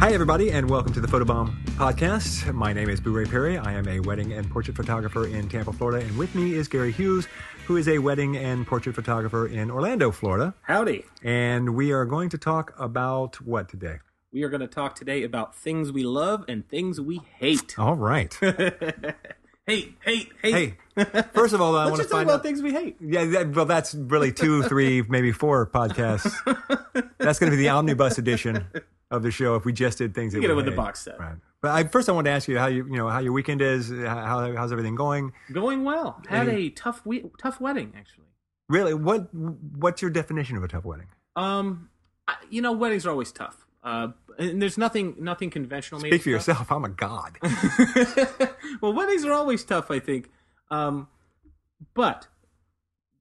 Hi, everybody, and welcome to the Photobomb podcast. My name is Boo Ray Perry. I am a wedding and portrait photographer in Tampa, Florida, and with me is Gary Hughes, who is a wedding and portrait photographer in Orlando, Florida. Howdy. And we are going to talk about what today? We are going to talk today about things we love and things we hate. All right. hate, hate, hate. Hey, first of all, I Let's want to just talk find about out. things we hate. Yeah, that, well, that's really two, three, maybe four podcasts. That's going to be the omnibus edition of the show if we just did things. that get it with the box set. Right. But I, first, I want to ask you how you, you know, how your weekend is. How, how's everything going? Going well. Had a tough we- tough wedding actually. Really, what what's your definition of a tough wedding? Um, I, you know, weddings are always tough. Uh, and there's nothing nothing conventional. made Speak for tough. yourself. I'm a god. well, weddings are always tough, I think. Um, but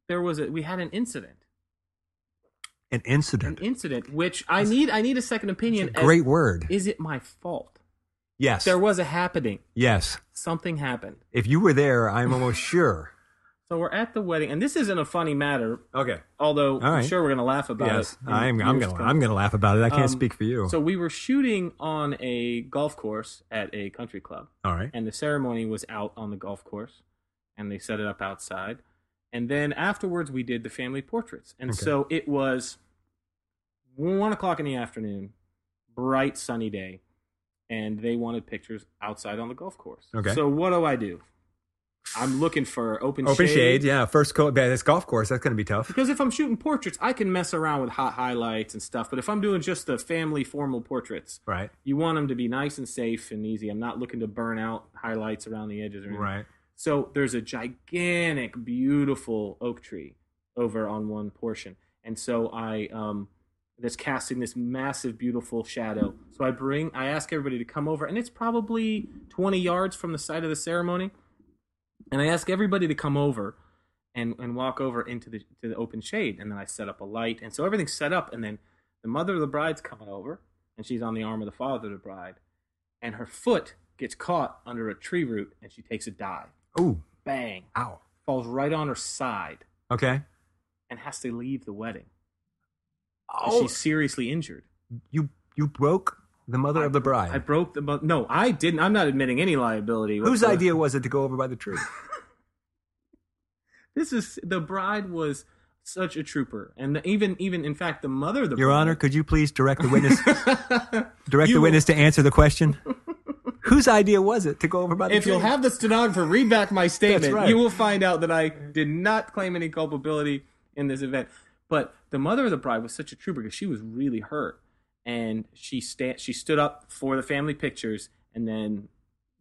there was a we had an incident, An incident. an incident. which I need I need a second opinion. as- Great word. Is it my fault? Yes. There was a happening. yes. Something happened. If you were there, I'm almost sure. So we're at the wedding, and this isn't a funny matter, Okay. although right. I'm sure we're going to laugh about Yes, it. in I'm. I'm gonna. I'm gonna laugh about it. I can't Um, speak for you. So we were shooting on a golf course at a country club, All right. and the ceremony was out on the golf course, and they set it up outside, and then afterwards we did the family portraits, and Okay. so it was one o'clock in the afternoon, bright sunny day, and they wanted pictures outside on the golf course. Okay. So what do I do? I'm looking for open Open shade. shade. Yeah. First coat. Yeah, this golf course. That's gonna be tough. Because if I'm shooting portraits, I can mess around with hot highlights and stuff. But if I'm doing just the family formal portraits, Right. you want them to be nice and safe and easy. I'm not looking to burn out highlights around the edges or anything. Right. So there's a gigantic, beautiful oak tree over on one portion, and so I um, that's casting this massive, beautiful shadow. So I bring, I ask everybody to come over, and it's probably 20 yards from the site of the ceremony, and I ask everybody to come over and and walk over into the to the open shade, and then I set up a light, and so everything's set up, and then the mother of the bride's coming over, and she's on the arm of the father of the bride, and her foot gets caught under a tree root, and she takes a dive Ooh. bang, Ow. falls right on her side Okay. and has to leave the wedding. And Oh. She's seriously injured. You you broke the mother of the bride. I broke the mo- no, I didn't. I'm not admitting any liability. Whose whatsoever. idea was it to go over by the tree? This is the bride was such a trooper, and the, even even in fact the mother of the Your bride, Honor, could you please direct the witness direct You the witness to answer the question? Whose idea was it to go over by the If tree? you'll have the stenographer read back my statement, right. you will find out that I did not claim any culpability in this event. But the mother of the bride was such a trooper because she was really hurt, and she sta- she stood up for the family pictures, and then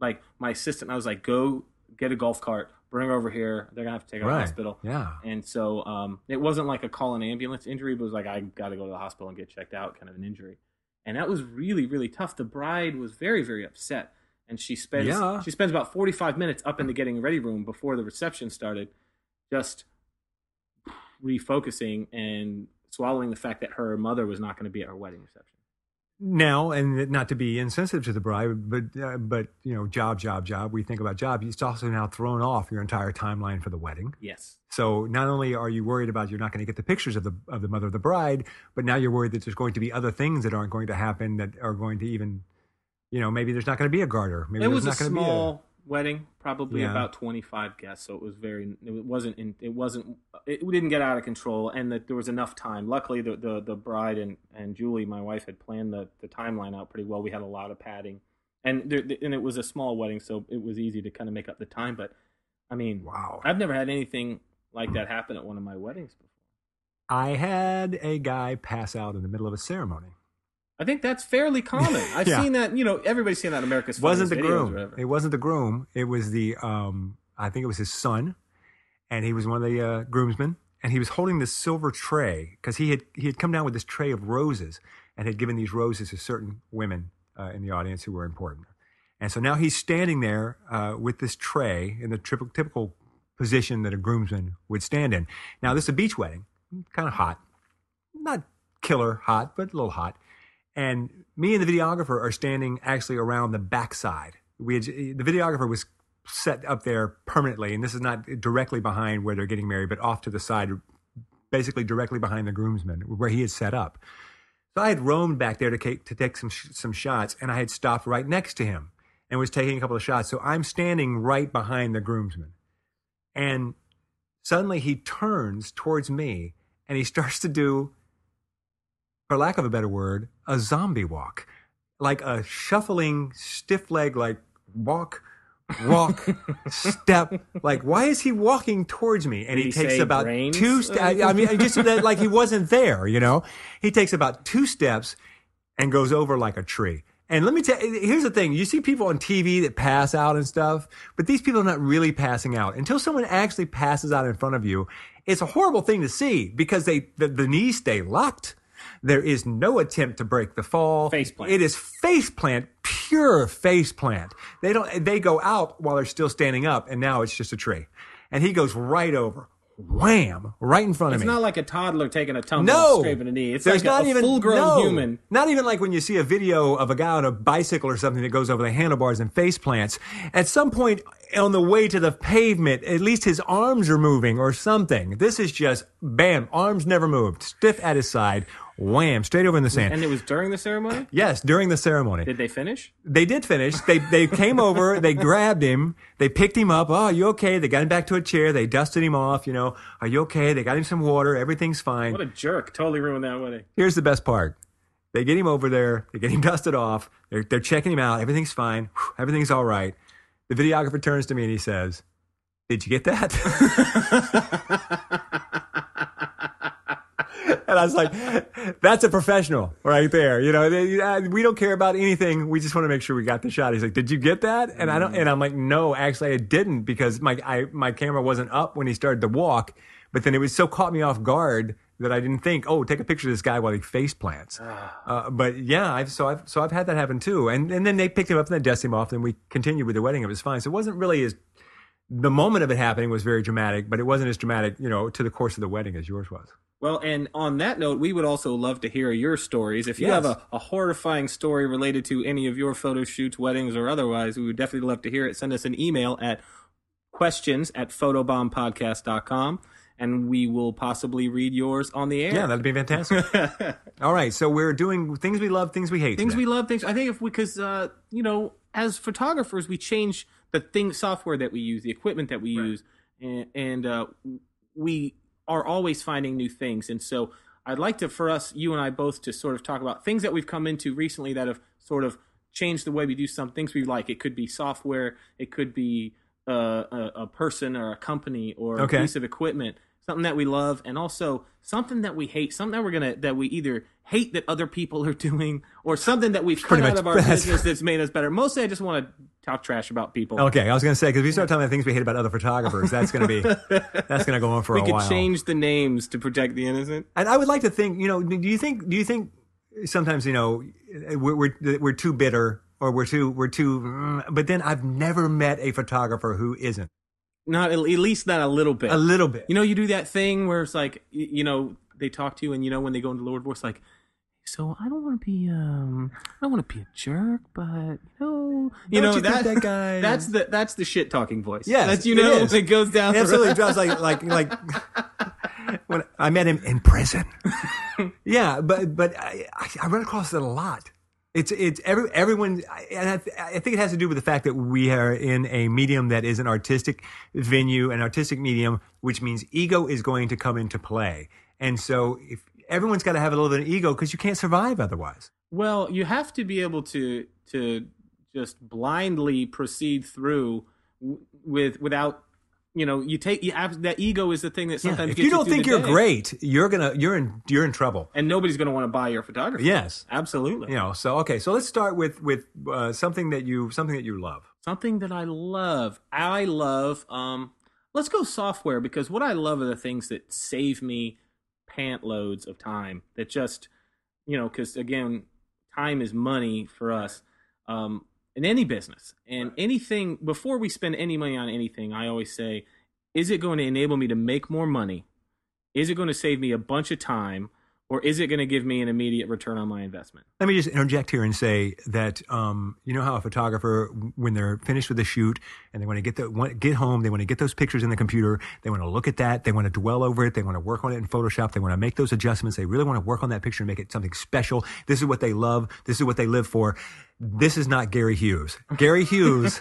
like my assistant, I was like, "Go get a golf cart, bring her over here. They're gonna have to take her to the hospital." Yeah. And so um, it wasn't like a call an ambulance injury, but it was like I got to go to the hospital and get checked out, kind of an injury. And that was really, really tough. The bride was very, very upset, and she spends Yeah. she spends about forty five minutes up in the getting ready room before the reception started, just refocusing and swallowing the fact that her mother was not going to be at her wedding reception. Now, and not to be insensitive to the bride, but uh, but you know, job, job, job. We think about job. It's also now thrown off your entire timeline for the wedding. Yes. So not only are you worried about you're not going to get the pictures of the of the mother of the bride, but now you're worried that there's going to be other things that aren't going to happen that are going to even, you know, maybe there's not going to be a garter. Maybe it was a not going to be small wedding, probably Yeah. about twenty five guests. So it was very. It wasn't. In, it wasn't. It didn't get out of control, and that there was enough time. Luckily, the the, the bride and, and Julie, my wife, had planned the, the timeline out pretty well. We had a lot of padding, and there, and it was a small wedding, so it was easy to kind of make up the time. But I mean, Wow. I've never had anything like that happen at one of my weddings before. I had a guy pass out in the middle of a ceremony. I think that's fairly common. I've Yeah. seen that. You know, everybody's seen that in America's wasn't the Funniest Videos or groom. It wasn't the groom. It was the um I think it was his son, and he was one of the uh, groomsmen, and he was holding this silver tray because he had he had come down with this tray of roses and had given these roses to certain women uh, in the audience who were important, and so now he's standing there uh, with this tray in the typical typical position that a groomsman would stand in. Now this is a beach wedding, kind of hot, not killer hot, but a little hot. And me and the videographer are standing actually around the backside. We had, the videographer was set up there permanently, and this is not directly behind where they're getting married, but off to the side, basically directly behind the groomsmen, where he had set up. So I had roamed back there to take, to take some some shots, and I had stopped right next to him and was taking a couple of shots. So I'm standing right behind the groomsman, and suddenly he turns towards me and he starts to do, for lack of a better word, a zombie walk, like a shuffling, stiff leg, like walk. walk, step. Like, why is he walking towards me? And Did he, he takes about brains? two. St- I mean, just that, like he wasn't there. You know, he takes about two steps and goes over like a tree. And let me tell you, here's the thing. You see people on TV that pass out and stuff, but these people are not really passing out. Until someone actually passes out in front of you, it's a horrible thing to see because they, the, the knees stay locked. There is no attempt to break the fall. Face plant. It is face plant, pure face plant. They don't, they go out while they're still standing up and now it's just a tree. And he goes right over, wham, right in front It's of me. It's not like a toddler taking a tumble No, and scraping a knee. It's like not a, even full grown no. human. Not even like when you see a video of a guy on a bicycle or something that goes over the handlebars and face plants. At some point on the way to the pavement, at least his arms are moving or something. This is just bam, arms never moved, stiff at his side, wham, straight over in the sand. And it was during the ceremony? Yes, during the ceremony. Did they finish? They did finish. They they came over. They grabbed him. They picked him up. Oh, are you okay? They got him back to a chair. They dusted him off. You know, are you okay? They got him some water. Everything's fine. What a jerk. Totally ruined that wedding. Here's the best part. They get him over there. They get him dusted off. They're, they're checking him out. Everything's fine. Everything's all right. The videographer turns to me and he says, Did you get that? and I was like, That's a professional right there. You know, they, uh, we don't care about anything. We just want to make sure we got the shot. He's like, Did you get that? And I don't, and I'm like, No, actually, I didn't because my, I, my camera wasn't up when he started to walk. But then it was so caught me off guard that I didn't think, oh, take a picture of this guy while he face plants. Uh, but yeah, I've, so I've so I've had that happen too. And and then they picked him up and they dusted him off, and we continued with the wedding. It was fine. So it wasn't really as the moment of it happening was very dramatic, but it wasn't as dramatic, you know, to the course of the wedding as yours was. Well, and on that note, we would also love to hear your stories. If you Yes. have a, a horrifying story related to any of your photo shoots, weddings, or otherwise, we would definitely love to hear it. Send us an email at questions at photobombpodcast.com and we will possibly read yours on the air. Yeah, that'd be fantastic. All right, so we're doing things we love, things we hate. things today. we love things i think if we, because uh you know as photographers we change the thing software that we use the equipment that we use and, and uh we are always finding new things. And so i'd like to for us you and i both to sort of talk about things that we've come into recently that have sort of changed the way we do some things we like. It could be software. It could be uh, a, a person or a company or Okay. a piece of equipment something that we love and also something that we hate something that we're gonna that we either hate that other people are doing or something that we've cut Pretty out of our business that's made us better. Mostly i just want to talk trash about people. Okay, I was going to say because if we start talking about things we hate about other photographers, that's going to be that's to go on for we a could while. change the names to protect the innocent. And I would like to think, you know, do you think do you think sometimes you know we're we're, we're too bitter or we're too we're too mm, but then I've never met a photographer who isn't not at least not a little bit a little bit. you know you do that thing where it's like you know they talk to you and you know when they go into lowered voice like so I don't want to be um I don't want to be a jerk, but you know you know you that, that guy- that's the that's the shit talking voice. Yeah, that's you know is. it goes down. the Absolutely, drives like like like when I met him in prison. yeah, but but I, I I run across it a lot. It's it's every everyone, I- I think it has to do with the fact that we are in a medium that is an artistic venue, an artistic medium, which means ego is going to come into play, and so if everyone's got to have a little bit of ego because you can't survive otherwise. Well, you have to be able to to just blindly proceed through with without you know you take you have, that ego is the thing that sometimes if gets you don't through think you're day. great, you're gonna you're in you're in trouble. and nobody's going to want to buy your photography. Yes. absolutely. You know, so okay, so let's start with with uh, something that you something that you love. Something that I love. I love. Um, let's go software because what I love are the things that save me pant loads of time. That just you know because again, time is money for us. Um, in any business and anything before we spend any money on anything, I always say, is it going to enable me to make more money? Is it going to save me a bunch of time? or is it going to give me an immediate return on my investment? Let me just interject here and say that um, you know how a photographer, when they're finished with a shoot and they want to get the want, get home, they want to get those pictures in the computer, they want to look at that, they want to dwell over it, they want to work on it in Photoshop, they want to make those adjustments, they really want to work on that picture and make it something special. This is what they love. This is what they live for. This is not Gary Hughes. Gary Hughes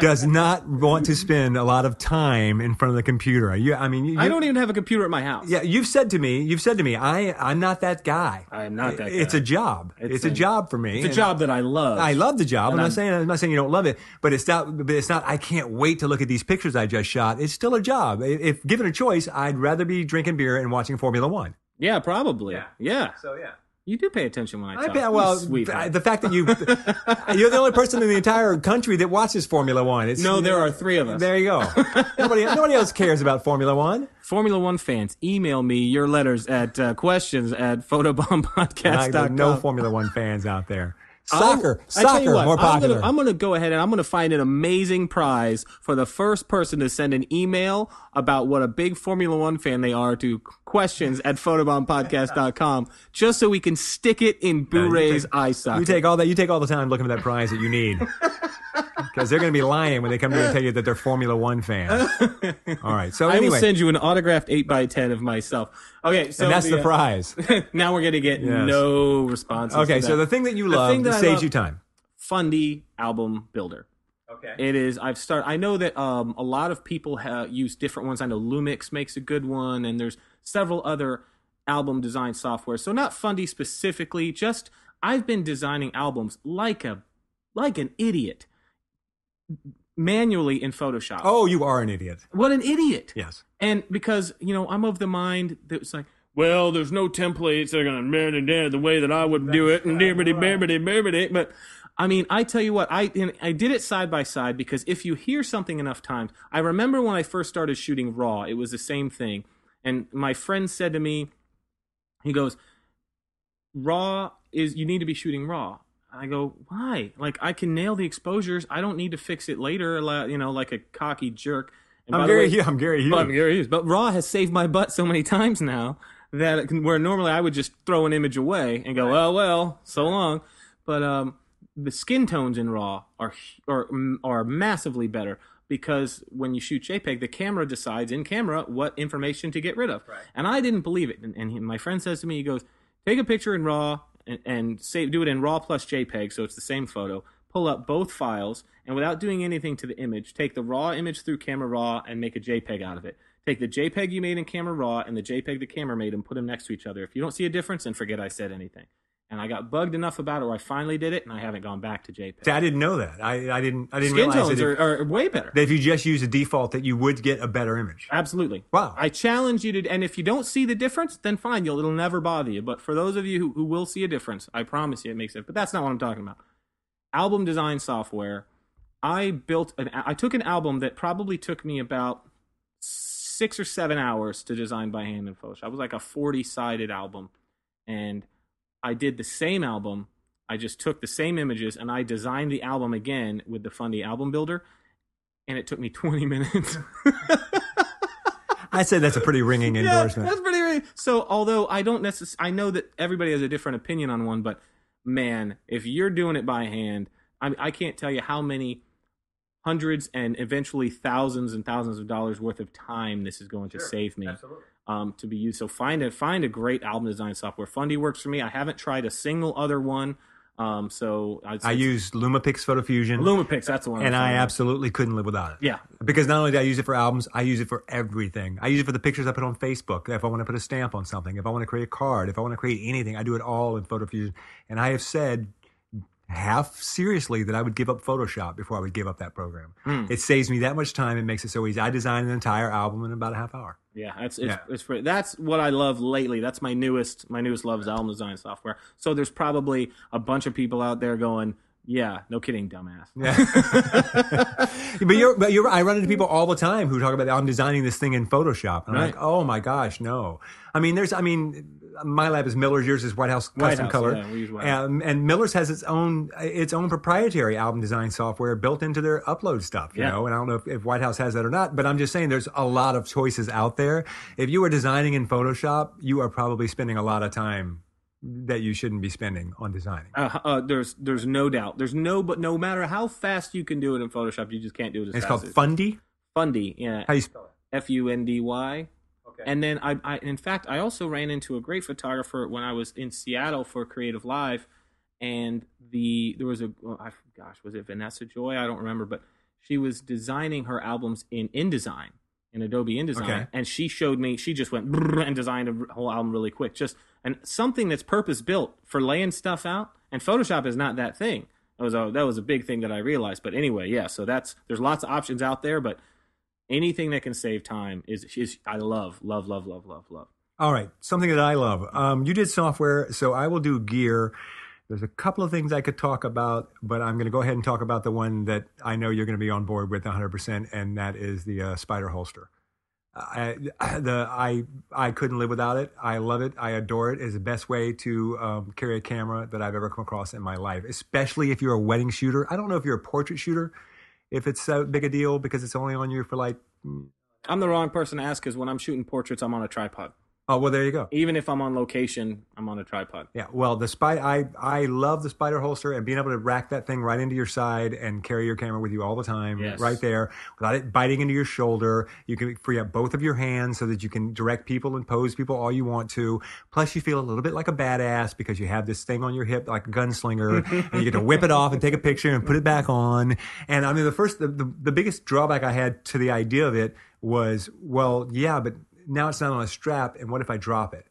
does not want to spend a lot of time in front of the computer. You, I mean, you, I don't even have a computer at my house. yeah, you've said to me, you've said to me, I, I'm not that guy. I am not that It's a job. It's, It's a, a- job for me. It's a job that I love. I love the job. I'm not I'm- saying I'm not saying you don't love it, but it's not. But it's not. I can't wait to look at these pictures I just shot. It's still a job. If given a choice, I'd rather be drinking beer and watching Formula One. Yeah, probably. Yeah. So yeah. You do pay attention when I I talk. You well, the fact that you you're the only person in the entire country that watches Formula One. It's, No, there are three of us. There you go. nobody nobody else cares about Formula One. Formula One fans, email me your letters at uh, questions at photobombpodcast.com. no Formula One fans out there. Soccer, I soccer, what, more I'm popular. I'm gonna go ahead and I'm gonna find an amazing prize for the first person to send an email about what a big Formula One fan they are to questions at photobombpodcast.com just so we can stick it in Boo Ray's take- eye You take all that. You take all the time looking for that prize that you need, because they're going to be lying when they come to and tell you that they're Formula One fans. All right. So I will send you an autographed 8x10 of myself. Okay, so and that's the uh, prize. now we're gonna get Yes. no responses. Okay. So the thing that you love thing that that saves love- you time. Fundy album builder. Okay. It is. I've started. I know that um, a lot of people ha- use different ones. I know LumaPix makes a good one, and there's several other album design software. So not Fundy specifically. Just I've been designing albums like a like an idiot, manually in Photoshop. Oh, you are an idiot. what an idiot! Yes. And because you know I'm of the mind that it's like. Well, there's no templates that are gonna man it the way that I would do it, and dibbity bibbity bibbity. But I mean, I tell you what, I and I did it side by side because if you hear something enough times, I remember when I first started shooting raw, it was the same thing. And my friend said to me, he goes, "Raw is you need to be shooting raw." I go, "Why? Like I can nail the exposures. I don't need to fix it later, you know, like a cocky jerk." And I'm Gary. way- Hughes. I'm Gary Hughes. but I'm Gary Hughes. But Raw has saved my butt so many times now that can- where normally I would just throw an image away and go, "Oh well, so long." But um, the skin tones in Raw are are are massively better because when you shoot JPEG, the camera decides in camera what information to get rid of. Right. And I didn't believe it. And, and he, my friend says to me, he goes, "Take a picture in Raw and, and save, do it in Raw plus JPEG, so it's the same photo." Pull up both files, and without doing anything to the image, take the raw image through Camera Raw and make a JPEG out of it. Take the JPEG you made in Camera Raw and the JPEG the camera made and put them next to each other. If you don't see a difference, then forget I said anything. And I got bugged enough about it where I finally did it, and I haven't gone back to JPEG. See, I didn't know that. I, I didn't. I didn't Skin realize tones that, are, if, are way better. that if you just use a default, that you would get a better image. Absolutely. Wow. I challenge you to, and if you don't see the difference, then fine, you'll, it'll never bother you. But for those of you who, who will see a difference, I promise you it makes it. But that's not what I'm talking about. Album design software. I built an, I took an album that probably took me about six or seven hours to design by hand in Photoshop. It was like a 40 sided album. And I did the same album. I just took the same images and I designed the album again with the Fundy album builder. And it took me 20 minutes. I said that's a pretty ringing endorsement. Yeah, that's pretty. Right. So, although I don't necessarily, I know that everybody has a different opinion on one, but man, if you're doing it by hand, I, I can't tell you how many hundreds and eventually thousands and thousands of dollars worth of time this is going to save me um, to be used. So find a find a great album design software. Fundy works for me. I haven't tried a single other one. Um, so say I used LumaPix FotoFusion, Lumapix. That's the one. And I absolutely couldn't live without it. yeah. Because not only do I use it for albums, I use it for everything. I use it for the pictures I put on Facebook. If I want to put a stamp on something, if I want to create a card, if I want to create anything, I do it all in FotoFusion. And I have said half seriously that I would give up Photoshop before I would give up that program. Hmm. It saves me that much time. It makes it so easy. I designed an entire album in about a half hour. Yeah, that's it's, Yeah. it's pretty, that's what I love lately. That's my newest my newest love is album design software. So there's probably a bunch of people out there going, Yeah, no kidding, dumbass. Yeah. but you're, but you're, I run into people all the time who talk about, I'm designing this thing in Photoshop. And I'm Right. like, oh my gosh, no. I mean, there's, I mean, my lab is Miller's, yours is White House White custom House, color. yeah, we use White. Um, and Miller's has its own, its own proprietary album design software built into their upload stuff, you Yeah. know, and I don't know if, if White House has that or not, but I'm just saying there's a lot of choices out there. If you are designing in Photoshop, you are probably spending a lot of time that you shouldn't be spending on designing. Uh, uh, there's there's no doubt. There's no but no matter how fast you can do it in Photoshop, you just can't do it as It's called Fundy. Fundy. Yeah, How do you spell it? F U N D Y. Okay. And then I, I, in fact, I also ran into a great photographer when I was in Seattle for Creative Live, and the there was a well, I, gosh, was it Vanessa Joy? I don't remember, but she was designing her albums in InDesign in Adobe InDesign, Okay. and she showed me. She just went and designed a whole album really quick, just and something that's purpose built for laying stuff out. And Photoshop is not that thing. That was a that was a big thing that I realized. But anyway, yeah. So that's there's lots of options out there, but anything that can save time is is I love love love love love love. All right, something that I love. Um, you did software, so I will do gear. There's a couple of things I could talk about, but I'm going to go ahead and talk about the one that I know you're going to be on board with 100%, and that is the uh, Spider holster. I, the I I couldn't live without it. I love it. I adore it. It's the best way to um, carry a camera that I've ever come across in my life. Especially if you're a wedding shooter. I don't know if you're a portrait shooter, if it's so big a deal because it's only on you for like. I'm the wrong person to ask because when I'm shooting portraits, I'm on a tripod. Oh well, there you go. Even if I'm on location, I'm on a tripod. Yeah, well, the spy, I I love the spider holster and being able to rack that thing right into your side and carry your camera with you all the time, Yes. right there, without it biting into your shoulder. You can free up both of your hands so that you can direct people and pose people all you want to. Plus, you feel a little bit like a badass because you have this thing on your hip like a gunslinger, and you get to whip it off and take a picture and put it back on. And I mean, the first, the, the, the biggest drawback I had to the idea of it was, well, yeah, but now it's not on a strap, and what if I drop it?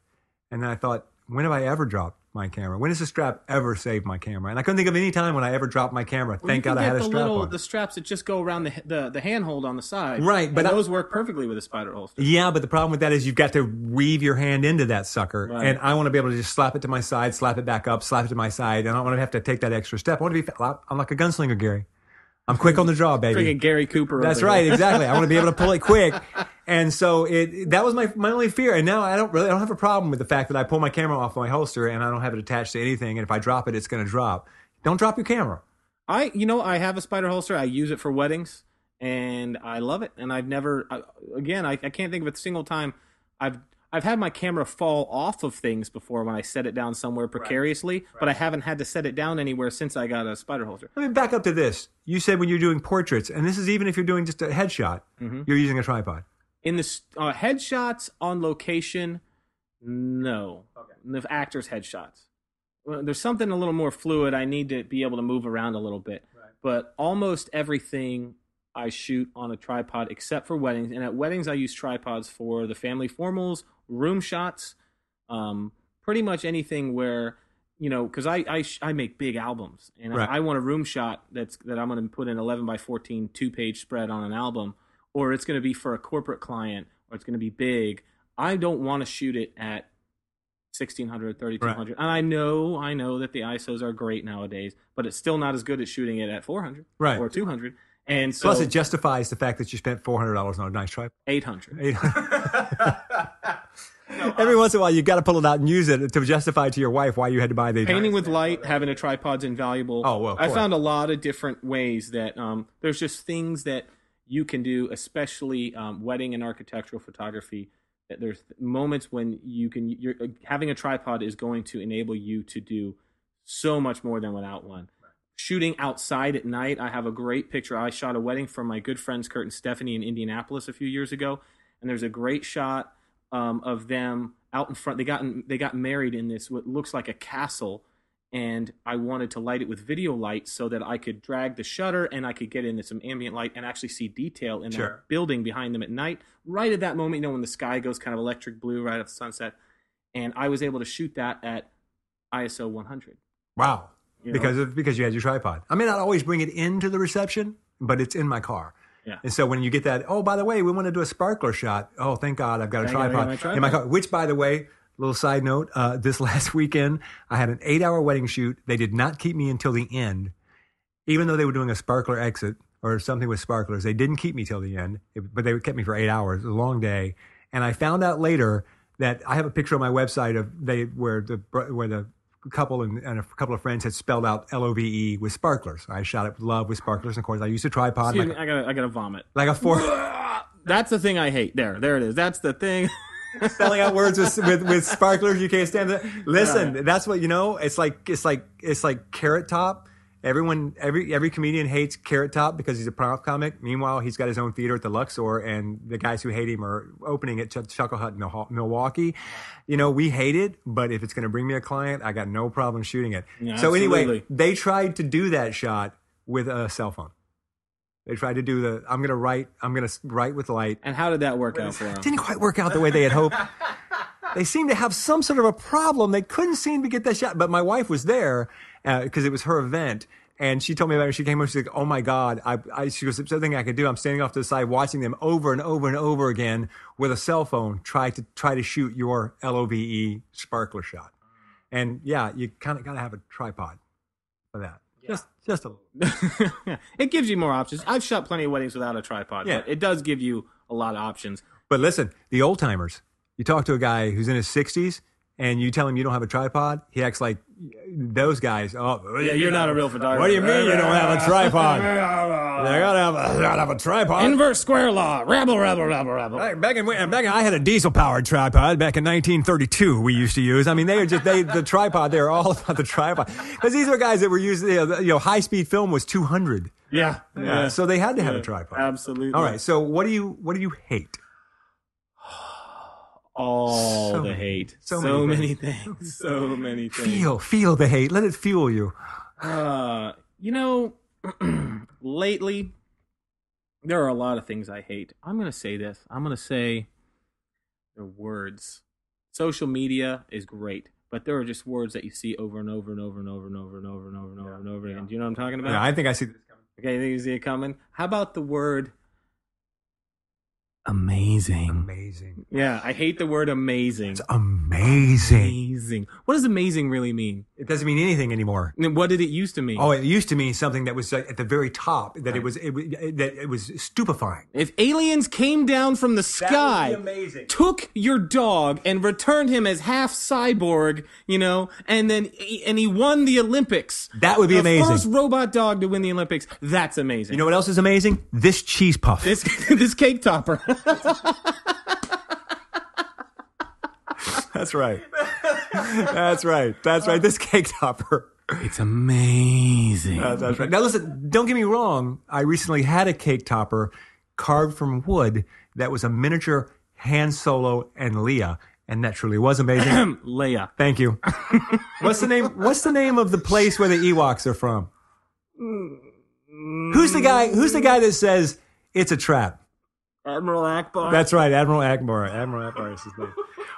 And then I thought, when have I ever dropped my camera? When has the strap ever saved my camera? And I couldn't think of any time when I ever dropped my camera. Well, Thank God I had a the strap little on. the straps that just go around the the, the handhold on the side. Right, but I- those work perfectly with a spider holster. yeah, but the problem with that is you've got to weave your hand into that sucker. Right. And I want to be able to just slap it to my side, slap it back up, slap it to my side. And I don't want to have to take that extra step. I want to be, I'm like a gunslinger, Gary. I'm quick on the draw, baby. Freaking Gary Cooper. That's right, here. exactly. I want to be able to pull it quick. And so it that was my my only fear. And now I don't really I don't have a problem with the fact that I pull my camera off my holster and I don't have it attached to anything. And if I drop it, it's going to drop. Don't drop your camera. I you know I have a spider holster. I use it for weddings, and I love it. And I've never I, again I, I can't think of a single time I've I've had my camera fall off of things before when I set it down somewhere precariously, but I haven't had to set it down anywhere since I got a spider holster. Let me back up to this. You said when you're doing portraits, and this is even if you're doing just a headshot, Mm-hmm. you're using a tripod. In the uh, headshots on location, no. Okay. The actors' headshots. Well, there's something a little more fluid. I need to be able to move around a little bit. Right. But almost everything I shoot on a tripod except for weddings. And at weddings, I use tripods for the family formals, room shots, um, pretty much anything where. You know, because I, I sh- I make big albums, and Right. I, I want a room shot that's that I'm going to put an 11 by 14 two page spread on an album, or it's going to be for a corporate client, or it's going to be big. I don't want to shoot it at 1600, 3200. And I know, I know that the ISOs are great nowadays, but it's still not as good as shooting it at 400 Right. or 200. And so Plus, it justifies the fact that you spent four hundred dollars on a nice tripod. 800. Every once in a while, you got to pull it out and use it to justify to your wife why you had to buy the Painting with light, having a tripod's invaluable. Oh, well, I found a lot of different ways that um, there's just things that you can do, especially um, wedding and architectural photography. That there's moments when you can. You're uh, having a tripod is going to enable you to do so much more than without one. Shooting outside at night, I have a great picture. I shot a wedding for my good friends Kurt and Stephanie in Indianapolis a few years ago, and there's a great shot um, of them out in front. They got they got married in this what looks like a castle, and I wanted to light it with video light so that I could drag the shutter and I could get into some ambient light and actually see detail in Sure. that building behind them at night. Right at that moment, you know, when the sky goes kind of electric blue right at sunset, and I was able to shoot that at ISO 100. Wow. You know? Because of because you had your tripod. I may not always bring it into the reception, but it's in my car. Yeah. And so when you get that, oh, by the way, we want to do a sparkler shot. Oh, thank God, I've got a tripod, my tripod. in my car. Which, by the way, little side note, uh, this last weekend I had an eight-hour wedding shoot. They did not keep me until the end, even though they were doing a sparkler exit or something with sparklers, they didn't keep me till the end, but they kept me for eight hours. It was a long day, and I found out later that I have a picture on my website of they where the where the couple and, and a couple of friends had spelled out L O V E with sparklers. I shot it with love with sparklers, and of course I used a tripod Excuse like, me, I gotta I gotta vomit. like a four. That's the thing I hate. There, there it is. That's the thing. spelling out words with, with with sparklers. You can't stand it. Listen, that's what you know. It's like it's like it's like Carrot Top. Everyone, every every comedian hates Carrot Top because he's a prop comic. Meanwhile, he's got his own theater at the Luxor, and the guys who hate him are opening at Ch- Chuckle Hut in Milwaukee. You know, we hate it, but if it's going to bring me a client, I got no problem shooting it. Yeah, so anyway, they tried to do that shot with a cell phone. They tried to do the. I'm going to write. I'm going to write with light. and how did that work out for him? didn't quite work out the way they had hoped. they seemed to have some sort of a problem. They couldn't seem to get that shot. But my wife was there Uh, because it was her event. And she told me about it. She came over. She's like, "Oh my god!" I, I, she goes, "There's nothing I could do. I'm standing off to the side, watching them over and over and over again with a cell phone, try to try to shoot your LOVE sparkler shot." And yeah, you kind of got to have a tripod for that. Just, just a little. it gives you more options. I've shot plenty of weddings without a tripod, Yeah. but it does give you a lot of options. But listen, the old timers. You talk to a guy who's in his 60s and you tell him you don't have a tripod, he acts like those guys. Oh, Yeah, you're not a real photographer. What do you mean you don't have a tripod? I gotta have a, gotta have a tripod. Inverse square law. Rabble, rabble, rabble, rabble. Back back in, back in, I had a diesel powered tripod back in 1932. We used to use. I mean, they are just they the tripod. They're all about the tripod because these are guys that were using. You know, you know high speed film was 200. Yeah. Yeah, so they had to have a tripod. Absolutely. All right. So what do you what do you hate? all so the many, hate. So, so many, many things. things. So many things. Feel, feel the hate. Let it fuel you. Uh, you know, lately there are a lot of things I hate. I'm going to say this. I'm going to say the words. Social media is great, but there are just words that you see over and over and over and over and over and over and over and over and over yeah. again. Do you know what I'm talking about? Yeah, I think I see this coming. Okay, you see it coming. How about the word amazing? Amazing. Yeah, I hate the word amazing. It's amazing. Amazing. What does amazing really mean? It doesn't mean anything anymore. And what did it used to mean? Oh, it used to mean something that was like at the very top. That it was it, was- that it was stupefying. If aliens came down from the sky, took your dog and returned him as half cyborg, you know, and then and he won the Olympics. That would be the amazing. First robot dog to win the Olympics. That's amazing. You know what else is amazing? This cheese puff. this this cake topper. That's right. That's right. That's right. This cake topper. it's amazing. That's, that's right. Now listen, don't get me wrong. I recently had a cake topper carved from wood that was a miniature Han Solo and Leia, and that truly was amazing. Leia. Thank you. what's the name? What's the name of the place where the Ewoks are from? Who's the guy? Who's the guy that says it's a trap? Admiral Ackbar. That's right, Admiral Ackbar. Admiral Ackbar is his name.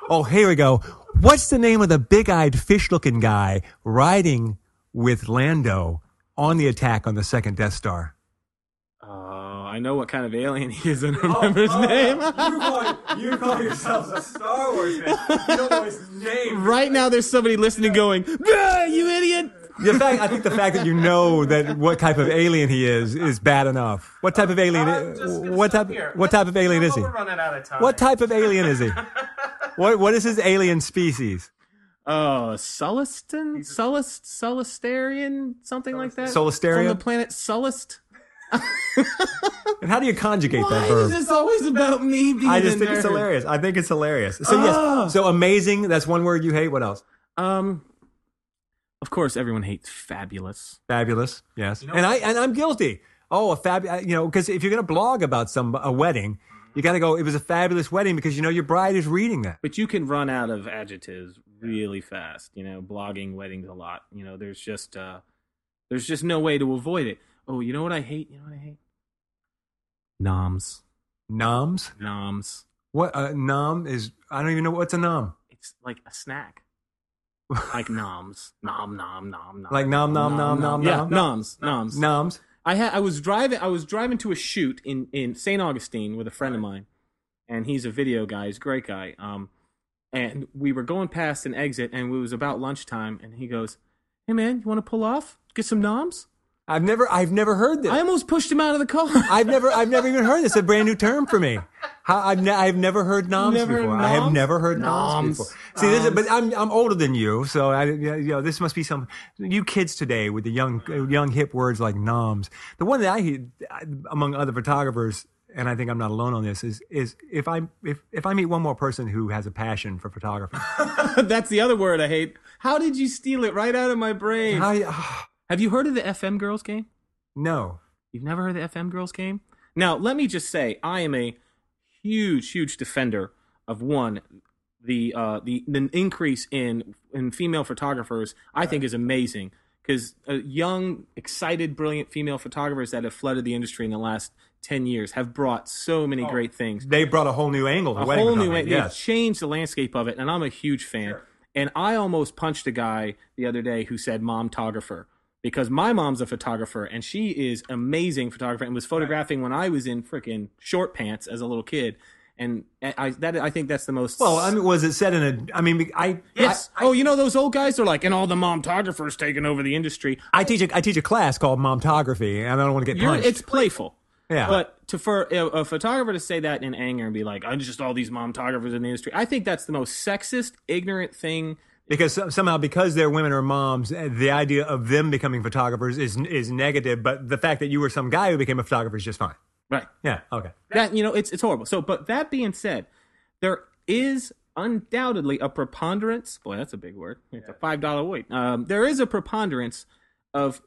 Oh, here we go. What's the name of the big-eyed, fish-looking guy riding with Lando on the attack on the second Death Star? Oh, I know what kind of alien he is and remember his name. You call, you call yourself a Star Wars fan. You don't know his name. right now, there's somebody listening going, "Ah, "You idiot!" The fact, I think the fact that you know that what type of alien he is is bad enough. What type of alien? what type? What type of alien is he? We're running out of time. What type of alien is he? What What is his alien species? Oh, Sullustan, Sullust, Sulistarian, something like that. Solistarian? from the planet Sullust. And how do you conjugate that? Why that is verb? this always about me being I just a think it's hilarious. I think it's hilarious. So yes, Oh. so amazing. That's one word you hate. What else? Um, of course, everyone hates fabulous. Fabulous. Yes, and I and I'm guilty. Oh, a fab. You know, because if you're going to blog about some a wedding, you got to go. It was a fabulous wedding because you know your bride is reading that. But you can run out of adjectives really fast. You know, blogging weddings a lot. You know, there's just uh, there's just no way to avoid it. Oh, you know what I hate? You know what I hate? Noms, Noms. noms. What uh, nom is? I don't even know what's a nom. It's like a snack. Like noms, nom nom nom nom. Like nom nom nom nom Yeah, nom. noms, noms. Noms. I had I was driving I was driving to a shoot in in St. Augustine with a friend of mine, and he's a video guy. He's a great guy. Um, and we were going past an exit, and it was about lunchtime, and he goes, "Hey man, you want to pull off? Get some noms?" I've never, I've never heard this. I almost pushed him out of the car. I've never, I've never even heard this. A brand new term for me. How, I've, ne- I've never heard noms Never heard before. I have never heard noms, Noms. before. See, this is, but I'm, I'm older than you, so I, you know, this must be some you kids today with the young, young hip words like noms. The one that I hear among other photographers, and I think I'm not alone on this, is is if I if if I meet one more person who has a passion for photography, That's the other word I hate. How did you steal it right out of my brain? I, ah, Have you heard of the FM Girls game? no. You've never heard of the FM Girls game? Now, let me just say, I am a huge, huge defender of one. The uh, the the increase in in female photographers, I think, is amazing because uh, young, excited, brilliant female photographers that have flooded the industry in the last ten years have brought so many great things. They brought a whole new angle to a whole new. They've Yes. changed the landscape of it, and I'm a huge fan. And I almost punched a guy the other day who said "momtographer" because my mom's a photographer and she is amazing photographer and was photographing when I was in freaking short pants as a little kid. And I that I think that's the most Well, I mean, was it said in a? I mean, I yes. I, oh, you know those old guys are like, and all the momtographers taking over the industry. I teach a I teach a class called momtography, and I don't want to get punched. it's playful. Yeah. But to for a, a photographer to say that in anger and be like, "I'm just all these momtographers in the industry," I think that's the most sexist, ignorant thing. Because somehow because they're women or moms, eh, the idea of them becoming photographers is is negative. But the fact that you were some guy who became a photographer is just fine. Right. Yeah. Okay. That you know, it's it's horrible. So, but that being said, there is undoubtedly a preponderance. Boy, that's a big word. It's a five dollar weight. Um, there is a preponderance of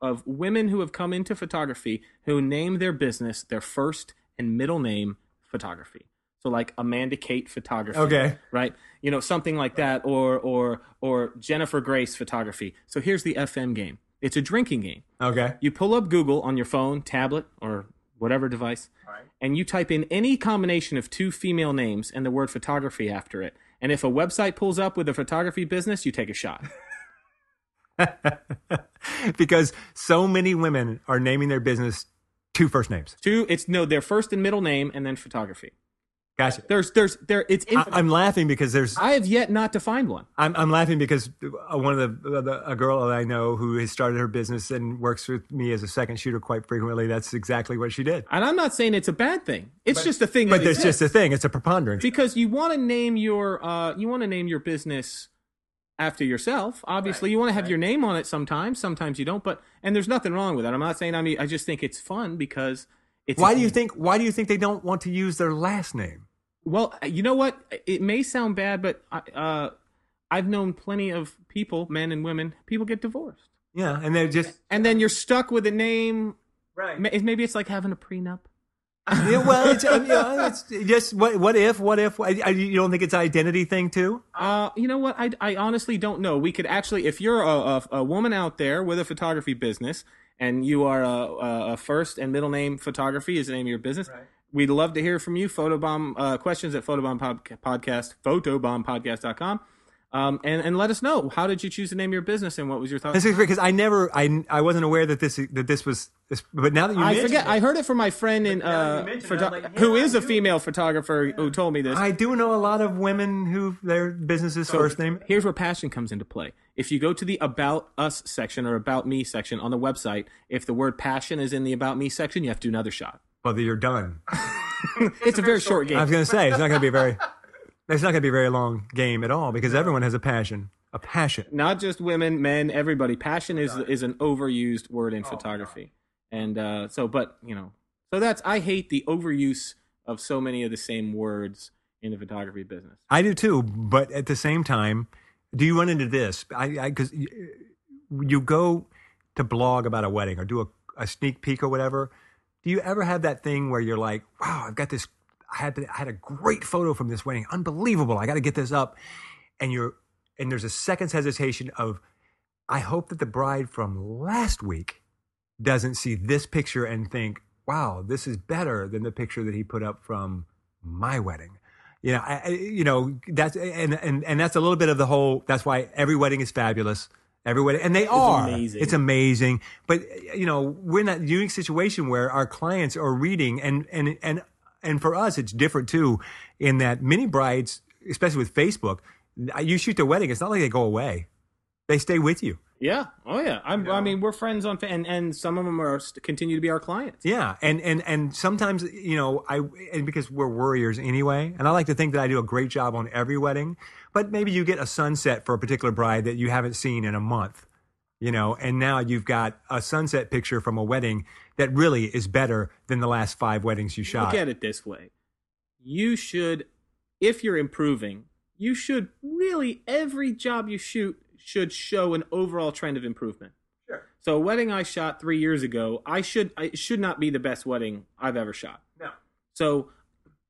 of women who have come into photography who name their business their first and middle name photography. So, like Amanda Kate Photography. Okay. Right. You know, something like that, or or or Jennifer Grace Photography. So here's the FM game. It's a drinking game. Okay. You pull up Google on your phone, tablet, or whatever device, and you type in any combination of two female names and the word photography after it. And if a website pulls up with a photography business, you take a shot. because so many women are naming their business two first names. Two, it's no, their first and middle name, and then photography. Gotcha. There's, there's, there. It's. I. I'm laughing because there's. I have yet not to find one. I'm, I'm laughing because uh, one of the, the a girl that I know who has started her business and works with me as a second shooter quite frequently. That's exactly what she did. And I'm not saying it's a bad thing. It's just a thing. But there's just a thing. It's a preponderance. because you want to name your uh, you want to name your business after yourself. Obviously, you want to have your name on it sometimes. Sometimes you don't. But and there's nothing wrong with that. I'm not saying. I mean, I just think it's fun because it's. Why do you think? Why do you think they don't want to use their last name? Well, you know what? It may sound bad, but uh, I've known plenty of people, men and women. People get divorced, Yeah, and they're just and then you're stuck with a name. right. Maybe it's like having a prenup. yeah, well, it's, um, yeah, it's just what what if what if I, I, you don't think it's identity thing too? Uh, you know what? I, I honestly don't know. We could actually, if you're a, a, a woman out there with a photography business and you are a, a, a first and middle name photography is the name of your business, we'd love to hear from you. Photobomb uh, questions at photobomb pod- podcast, photobombpodcast.com. Um, and, and let us know how did you choose to name your business and what was your thought? This is because I never I I wasn't aware that this that this was this, but now that you I forget. it, I heard it from my friend in uh, photo- like, yeah, who is a female photographer who told me this. I do know a lot of women who their business's first name. Here's where passion comes into play. If you go to the About Us section or About Me section on the website, if the word passion is in the About Me section, you have to do another shot. Well, you're done. It's a very short I game. I was going to say it's not going to be a very it's not going to be a very long game at all because everyone has a passion, a passion. Not just women, men, everybody. Passion is is an overused word Oh, in photography, and uh, so, but you know, so that's I hate the overuse of so many of the same words in the photography business. I do too, but at the same time, do you run into this? I because you go to blog about a wedding or do a, a sneak peek or whatever. Do you ever have that thing where you're like, "Wow, I've got this. I had I had a great photo from this wedding, unbelievable. I got to get this up," and you're and there's a second's hesitation of, I hope that the bride from last week doesn't see this picture and think, "Wow, this is better than the picture that he put up from my wedding." You know, I, you know that's and, and and that's a little bit of the whole. That's why every wedding is fabulous. Every wedding, and they are. amazing. It's amazing. But you know, we're in that unique situation where our clients are reading, and and and and for us, it's different too. In that many brides, especially with Facebook, you shoot their wedding. It's not like they go away; they stay with you. Yeah. Oh yeah. I'm, You I mean, we're friends on, and and some of them are continue to be our clients. Yeah, and and and sometimes you know I and because we're warriors anyway, and I like to think that I do a great job on every wedding. But maybe you get a sunset for a particular bride that you haven't seen in a month, you know, and now you've got a sunset picture from a wedding that really is better than the last five weddings you shot. Look at it this way: you should, if you're improving, you should really every job you shoot should show an overall trend of improvement. Sure. So a wedding I shot three years ago, I should I should not be the best wedding I've ever shot. No. So,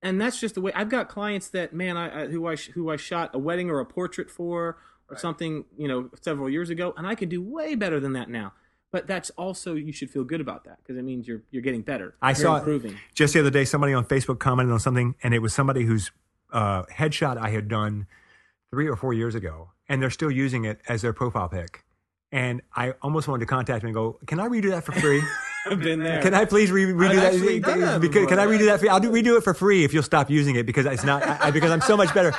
and that's just the way I've got clients that man, I, I who I who I shot a wedding or a portrait for or something, you know, several years ago, and I could do way better than that now. But that's also you should feel good about that because it means you're you're getting better. I you're saw improving. just the other day somebody on Facebook commented on something, and it was somebody whose uh, headshot I had done three or four years ago, and they're still using it as their profile pic. And I almost wanted to contact them and go, "Can I redo that for free? I've been there. Can I please re- redo that? done that Because- can I redo that for? I'll do, redo it for free if you'll stop using it because it's not I, because I'm so much better.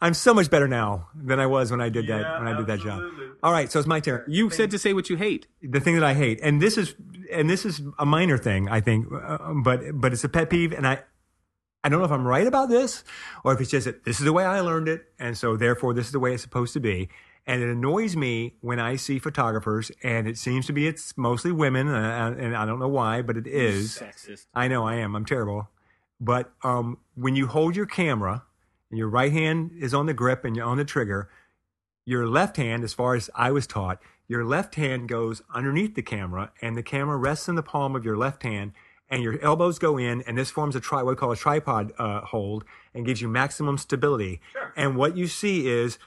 I'm so much better now than I was when I did that Yeah, when I did that job. All right, so it's my turn You said to say what you hate. the thing that I hate, and this is and this is a minor thing, I think, uh, but but it's a pet peeve, and I I don't know if I'm right about this or if it's just that this is the way I learned it, and so therefore this is the way it's supposed to be. And it annoys me when I see photographers, and it seems to be it's mostly women, and I, and I don't know why, but it is. Sexist. I know I am. I'm terrible. But um, when you hold your camera and your right hand is on the grip and you're on the trigger, your left hand, as far as I was taught, your left hand goes underneath the camera and the camera rests in the palm of your left hand and your elbows go in and this forms a tri- what we call a tripod uh, hold and gives you maximum stability. Sure. And what you see is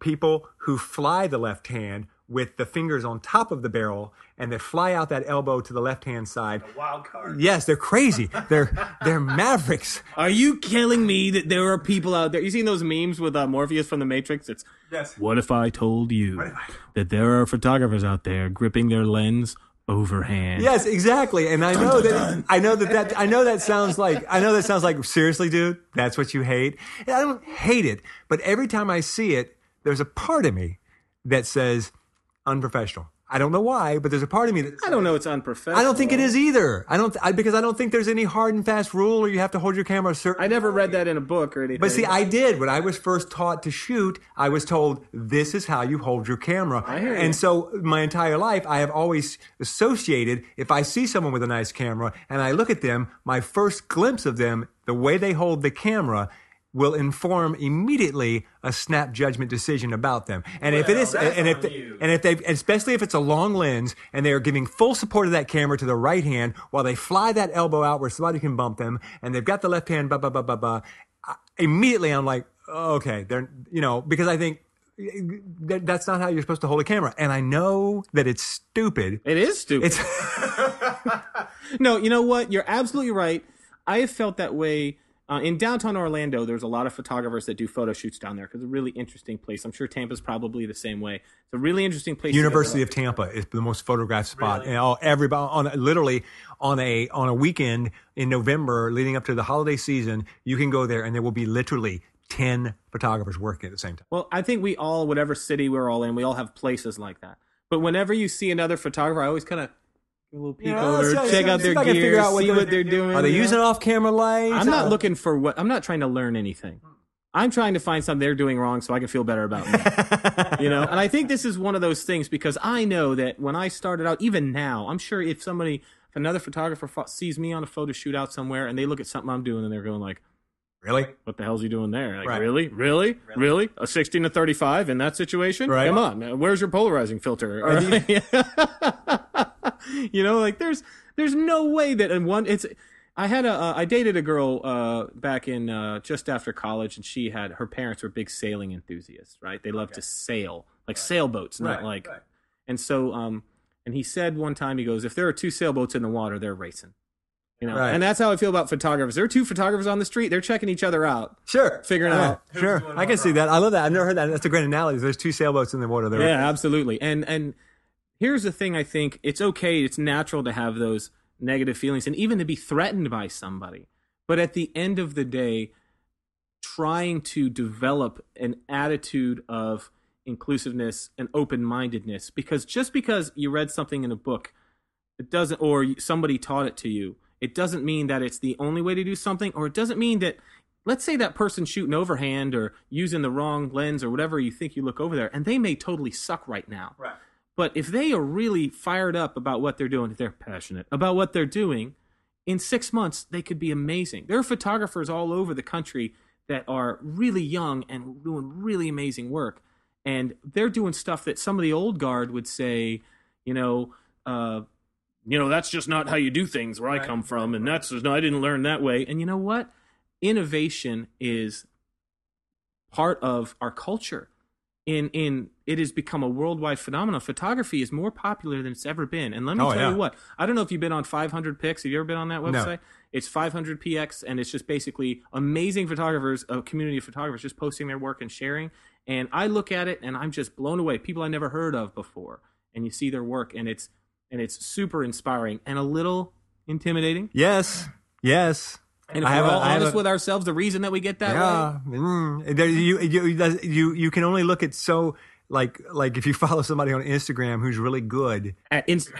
people who fly the left hand with the fingers on top of the barrel and they fly out that elbow to the left hand side. Wild card. Yes, they're crazy. They're they're mavericks. Are you killing me that there are people out there? You seen those memes with uh, Morpheus from the Matrix? It's Yes. what if I told you that there are photographers out there gripping their lens overhand? Yes, exactly. And I know that I know that that I know that sounds like I know that sounds like seriously, dude. That's what you hate. And I don't hate it, but every time I see it, there's a part of me that says unprofessional. I don't know why, but there's a part of me that I don't know. It's unprofessional. I don't think it is either. I don't I, because I don't think there's any hard and fast rule or you have to hold your camera a certain I never read that in a book or anything. But see, I did. When I was first taught to shoot, I was told this is how you hold your camera. I hear you. and so my entire life, I have always associated if I see someone with a nice camera and I look at them, my first glimpse of them, the way they hold the camera, will inform immediately a snap judgment decision about them. And if it Well, is, and if they, and if they, especially if it's a long lens and they are giving full support of that camera to the right hand while they fly that elbow out where somebody can bump them, and they've got the left hand, blah blah blah blah blah. Immediately, I'm like, oh, okay, they're you know because I think that, that's not how you're supposed to hold a camera, and I know that it's stupid. it is stupid. It's no, you know what? You're absolutely right. I have felt that way. Uh, in downtown Orlando, there's a lot of photographers that do photo shoots down there because it's a really interesting place. I'm sure Tampa's probably the same way. It's a really interesting place. University of Tampa is the most photographed spot, and all everybody on literally on a on a weekend in November leading up to the holiday season, you can go there and there will be literally ten photographers working at the same time. Well, I think we all, whatever city we're all in, we all have places like that. But whenever you see another photographer, I always kind of give a little peek Yeah, over, let's- check out their see if I can gear, figure out what see they're- what they're doing. Are they you know? using off-camera lights? I'm not uh, looking for what. I'm not trying to learn anything. I'm trying to find something they're doing wrong so I can feel better about me. you know, and I think this is one of those things because I know that when I started out, even now, I'm sure if somebody, if another photographer fo- sees me on a photo shoot out somewhere and they look at something I'm doing and they're going like, really. "What the hell's he doing there? Like, Right. really, really, really, a 16 to 35 in that situation? Right. Come on, where's your polarizing filter? Or- you know, like there's there's no way that in one it's. I had a uh, I dated a girl uh, back in uh, just after college, and she had her parents were big sailing enthusiasts, right? They love to sail, like sailboats, not Right, like. right. And so, um, and he said one time, he goes, "If there are two sailboats in the water, they're racing." You know, Right. and that's how I feel about photographers. There are two photographers on the street; they're checking each other out. Sure, Figuring Yeah, out. Sure, I can see that. I love that. I've never heard that. That's a great analogy. There's two sailboats in the water. There. Yeah, absolutely. And and here's the thing: I think it's okay. It's natural to have those negative feelings, and even to be threatened by somebody. But at the end of the day, trying to develop an attitude of inclusiveness and open-mindedness because just because you read something in a book it doesn't or somebody taught it to you it doesn't mean that it's the only way to do something or it doesn't mean that let's say that person shooting overhand or using the wrong lens or whatever you think you look over there and they may totally suck right now Right. But if they are really fired up about what they're doing if they're passionate about what they're doing in six months they could be amazing. There are photographers all over the country that are really young and doing really amazing work. And they're doing stuff that some of the old guard would say you know uh, you know that's just not how you do things where i come from and that's just no i didn't learn that way. And you know what? Innovation is part of our culture in in it has become a worldwide phenomenon photography is more popular than it's ever been and let me Oh, tell yeah. you what i don't know if you've been on 500px have you ever been on that No. website it's 500px and it's just basically amazing photographers a community of photographers just posting their work and sharing and i look at it and i'm just blown away people i never heard of before and you see their work and it's and it's super inspiring and a little intimidating Yes. Yes. And if I have we're all honest a- with ourselves the reason that we get that way yeah. Mm. There- you, you, you, you can only look at so like like if you follow somebody on Instagram who's really good at inst-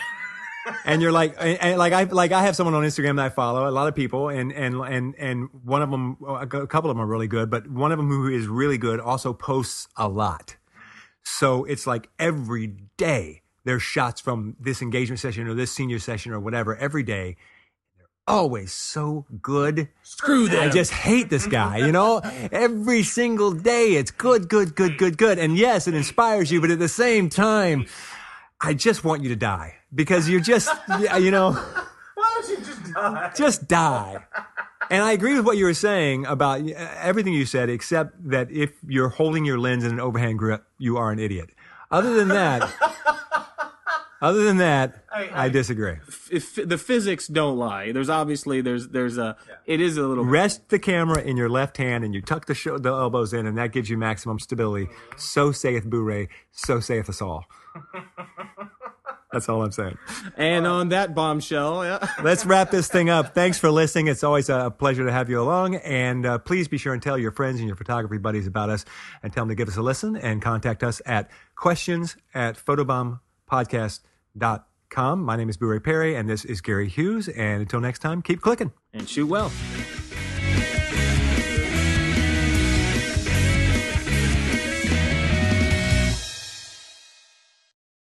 and you're like and, like I like I have someone on Instagram that I follow a lot of people and and and and one of them a couple of them are really good but one of them who is really good also posts a lot so it's like every day there's shots from this engagement session or this senior session or whatever every day always so good screw them I just hate this guy, you know? Every single day it's good, good, good, good, good. And yes, it inspires you, but at the same time, I just want you to die because you're just, you know, Why don't you just die? just die. And I agree with what you were saying about uh, everything you said, except that if you're holding your lens in an overhand grip, you are an idiot. Other than that, other than that, I- I, I- disagree. if the physics don't lie there's obviously there's there's a it is a little Rest the camera in your left hand and you tuck the, sho- the elbows in, and that gives you maximum stability. So saith Bure, so saith us all. That's all I'm saying. and on that bombshell yeah. Let's wrap this thing up. Thanks for listening. It's always a pleasure to have you along. And uh, please be sure and tell your friends and your photography buddies about us and tell them to give us a listen and contact us at questions at photobombpodcast.com. My name is Bure Perry, and this is Gary Hughes. And until next time, keep clicking. and shoot well